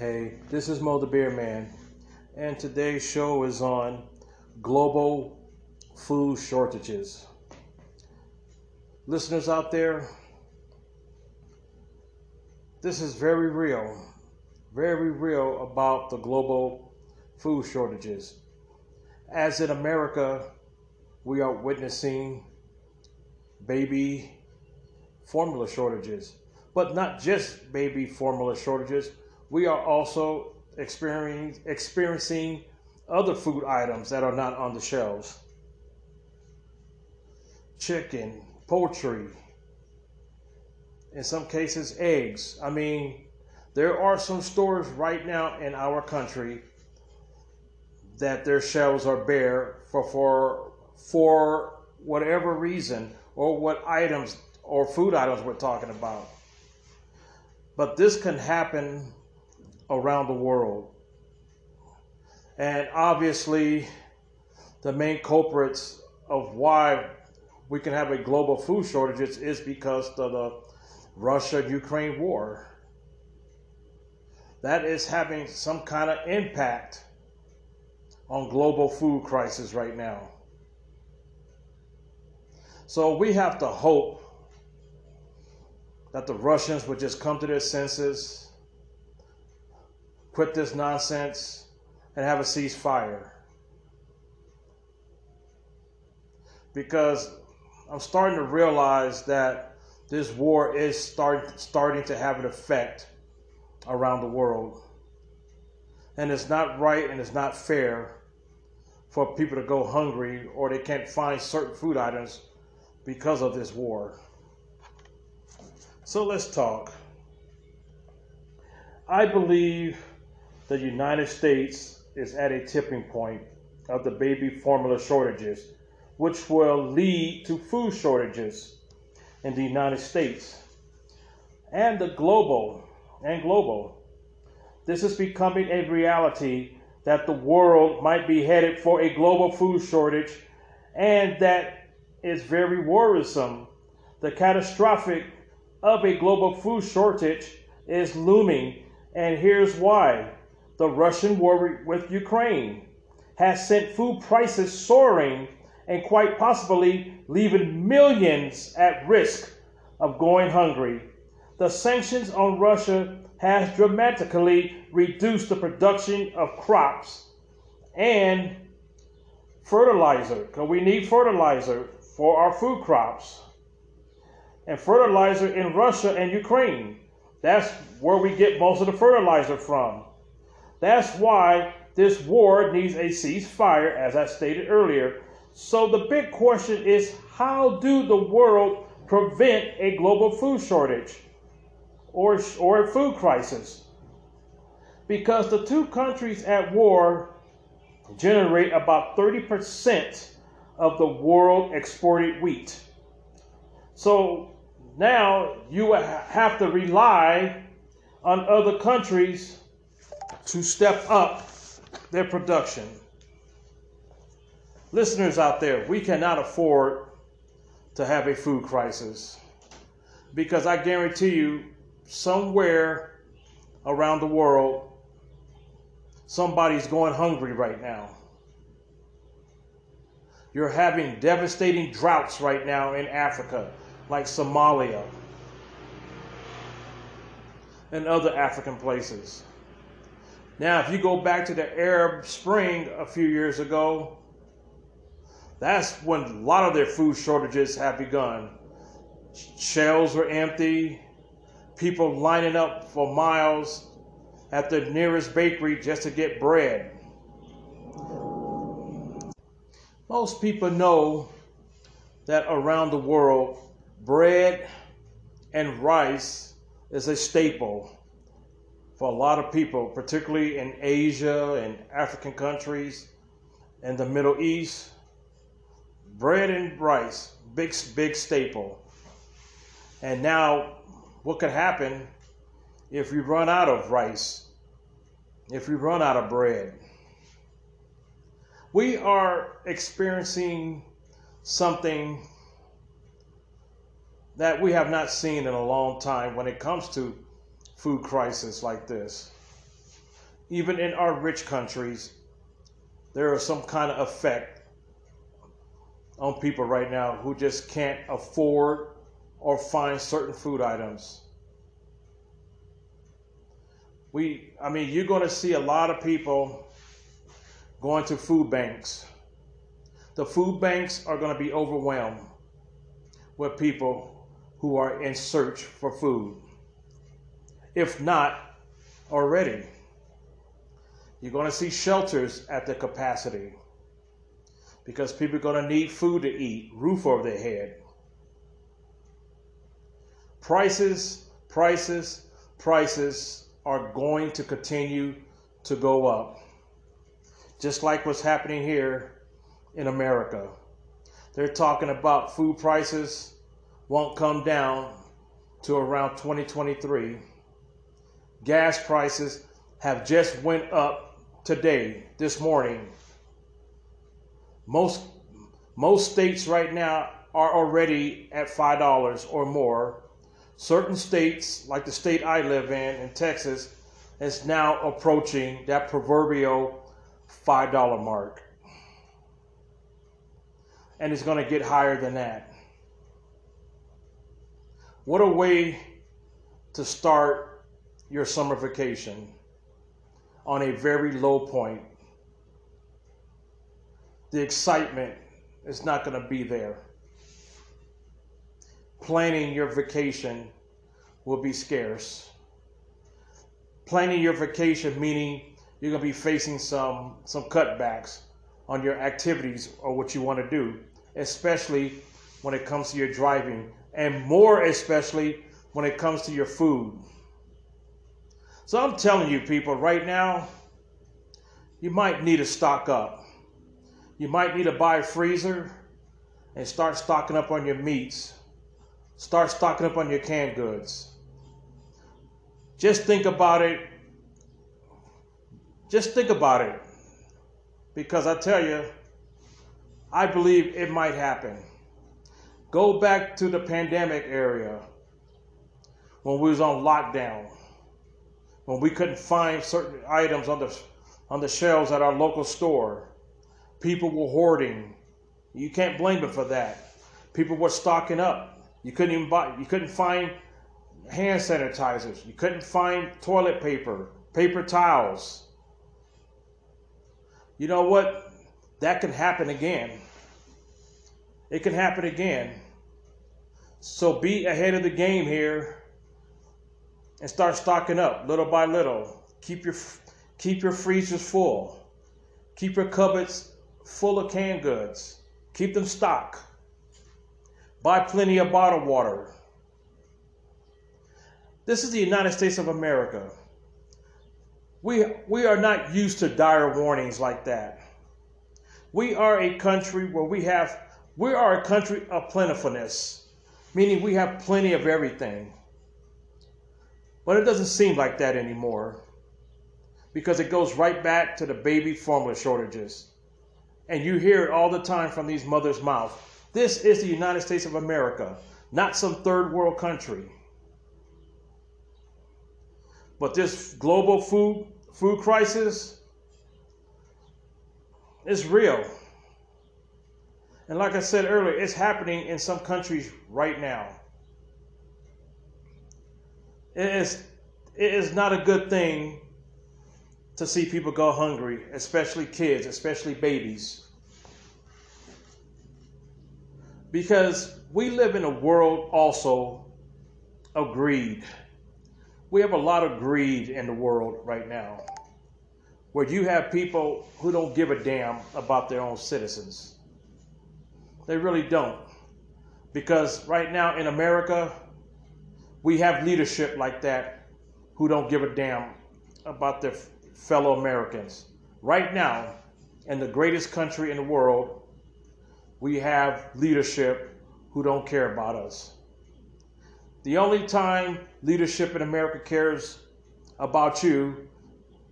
Hey, this is Mo the Beer Man, and today's show is on global food shortages. Listeners out there, this is very real, very real about the global food shortages. As in America, we are witnessing baby formula shortages, but not just baby formula shortages we are also experiencing, other food items that are not on the shelves chicken, poultry, in some cases, eggs. I mean, there are some stores right now in our country that their shelves are bare for, for, for whatever reason or what items or food items we're talking about. But this can happen around the world. And obviously, the main culprits of why we can have a global food shortage is because of the Russia Ukraine war. That is having some kind of impact on global food crisis right now. So we have to hope that the Russians would just come to their senses quit this nonsense, and have a ceasefire. Because I'm starting to realize that this war is start, starting to have an effect around the world. And it's not right and it's not fair for people to go hungry or they can't find certain food items because of this war. So let's talk. I believe the United States is at a tipping point of the baby formula shortages, which will lead to food shortages in the United States and the global and global. This is becoming a reality that the world might be headed for a global food shortage and that is very worrisome. The catastrophic of a global food shortage is looming and here's why the Russian war with Ukraine has sent food prices soaring and quite possibly leaving millions at risk of going hungry. The sanctions on Russia has dramatically reduced the production of crops and fertilizer, because we need fertilizer for our food crops. And fertilizer in Russia and Ukraine. That's where we get most of the fertilizer from. That's why this war needs a ceasefire, as I stated earlier. So the big question is how do the world prevent a global food shortage or, or a food crisis? Because the two countries at war generate about 30% of the world exported wheat. So now you have to rely on other countries to step up their production. Listeners out there, we cannot afford to have a food crisis because I guarantee you, somewhere around the world, somebody's going hungry right now. You're having devastating droughts right now in Africa, like Somalia and other African places. Now, if you go back to the Arab Spring a few years ago, that's when a lot of their food shortages have begun. Shelves were empty, people lining up for miles at the nearest bakery just to get bread. Most people know that around the world, bread and rice is a staple for a lot of people, particularly in Asia and African countries and the Middle East. Bread and rice, big, big staple. And now, what could happen if we run out of rice, if we run out of bread? We are experiencing something that we have not seen in a long time when it comes to food crisis like this. even in our rich countries, there is some kind of effect on people right now who just can't afford or find certain food items. We, I mean, you're going to see a lot of people going to food banks. The food banks are going to be overwhelmed with people who are in search for food. If not already, you're going to see shelters at the capacity because people are going to need food to eat, roof over their head. Prices, prices, prices are going to continue to go up. Just like what's happening here in America. They're talking about food prices won't come down to around 2023. Gas prices have just went up today, this morning. Most most states right now are already at $5 or more certain states, like the state I live in, in Texas, is now approaching that proverbial $5 mark. And it's going to get higher than that. What a way to start your summer vacation on a very low point. The excitement is not going to be there planning your vacation will be scarce. Planning your vacation meaning you're going to be facing some some cutbacks on your activities or what you want to do, especially when it comes to your driving and more especially when it comes to your food. So I'm telling you people right now you might need to stock up. You might need to buy a freezer and start stocking up on your meats Start stocking up on your canned goods. Just think about it. Just think about it. Because I tell you, I believe it might happen. Go back to the pandemic area when we was on lockdown, when we couldn't find certain items on the on the shelves at our local store. People were hoarding. You can't blame them for that. People were stocking up. You couldn't even buy, you couldn't find hand sanitizers. You couldn't find toilet paper, paper towels. You know what? That can happen again. It can happen again. So be ahead of the game here and start stocking up little by little. Keep your keep your freezers full. Keep your cupboards full of canned goods. Keep them stocked. Buy plenty of bottled water. This is the United States of America. We, we are not used to dire warnings like that. We are a country where we have, we are a country of plentifulness, meaning we have plenty of everything. But it doesn't seem like that anymore because it goes right back to the baby formula shortages. And you hear it all the time from these mothers' mouths. This is the United States of America, not some third world country. But this global food food crisis is real. And like I said earlier, it's happening in some countries right now. It is, it is not a good thing to see people go hungry, especially kids, especially babies. Because we live in a world also of greed. We have a lot of greed in the world right now, where you have people who don't give a damn about their own citizens. They really don't. Because right now in America, we have leadership like that who don't give a damn about their fellow Americans. Right now, in the greatest country in the world, we have leadership who don't care about us. The only time leadership in America cares about you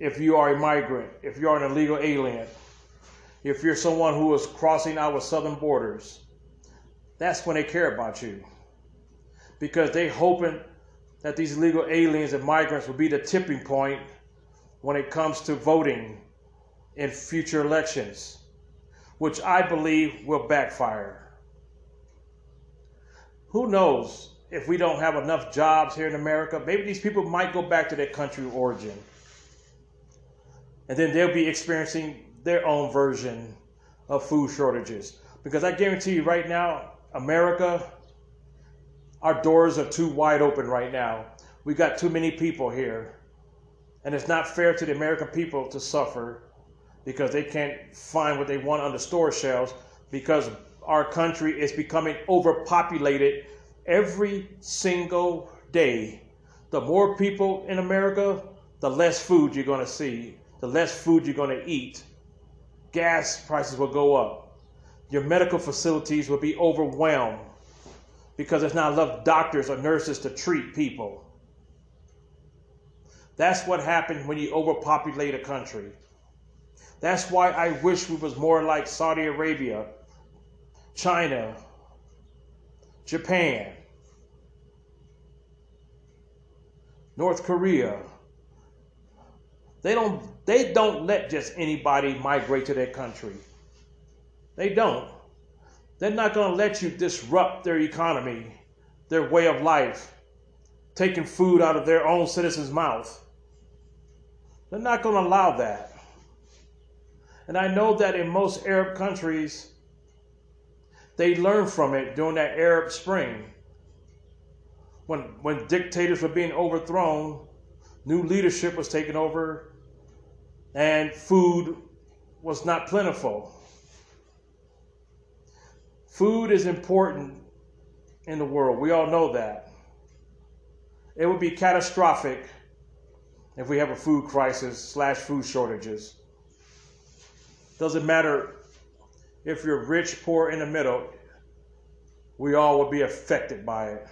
if you are a migrant, if you're an illegal alien, if you're someone who is crossing our southern borders. That's when they care about you. Because they hoping that these illegal aliens and migrants will be the tipping point when it comes to voting in future elections, which I believe will backfire. Who knows if we don't have enough jobs here in America? Maybe these people might go back to their country of origin. And then they'll be experiencing their own version of food shortages. Because I guarantee you right now, America, our doors are too wide open right now. We've got too many people here. And it's not fair to the American people to suffer because they can't find what they want on the store shelves because our country is becoming overpopulated every single day. The more people in America, the less food you're going to see, the less food you're going to eat. Gas prices will go up. Your medical facilities will be overwhelmed because there's not enough doctors or nurses to treat people. That's what happens when you overpopulate a country. That's why I wish we was more like Saudi Arabia, China, Japan, North Korea. They don't they don't let just anybody migrate to their country. They don't. They're not going to let you disrupt their economy, their way of life, taking food out of their own citizens' mouth. They're not going to allow that. And I know that in most Arab countries, they learned from it during that Arab Spring. When, when dictators were being overthrown, new leadership was taken over, and food was not plentiful. Food is important in the world. We all know that. It would be catastrophic if we have a food crisis slash food shortages. Doesn't matter if you're rich, poor, in the middle, we all will be affected by it.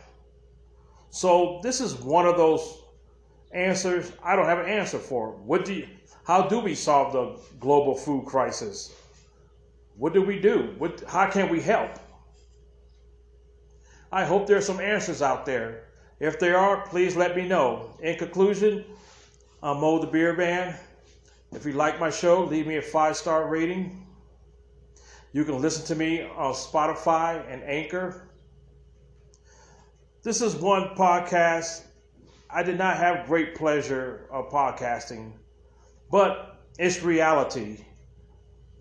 So this is one of those answers I don't have an answer for. What do you, how do we solve the global food crisis? What do we do? What, how can we help? I hope there's some answers out there. If there are, please let me know. In conclusion, I'm Mo the Beer Band. If you like my show, leave me a five star rating. You can listen to me on Spotify and Anchor. This is one podcast. I did not have great pleasure of podcasting, but it's reality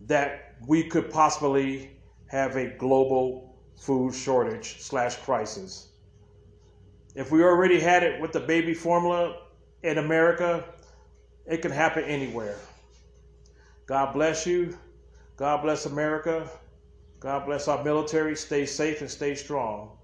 that we could possibly have a global food shortage slash crisis. If we already had it with the baby formula in America, it can happen anywhere. God bless you. God bless America. God bless our military. Stay safe and stay strong.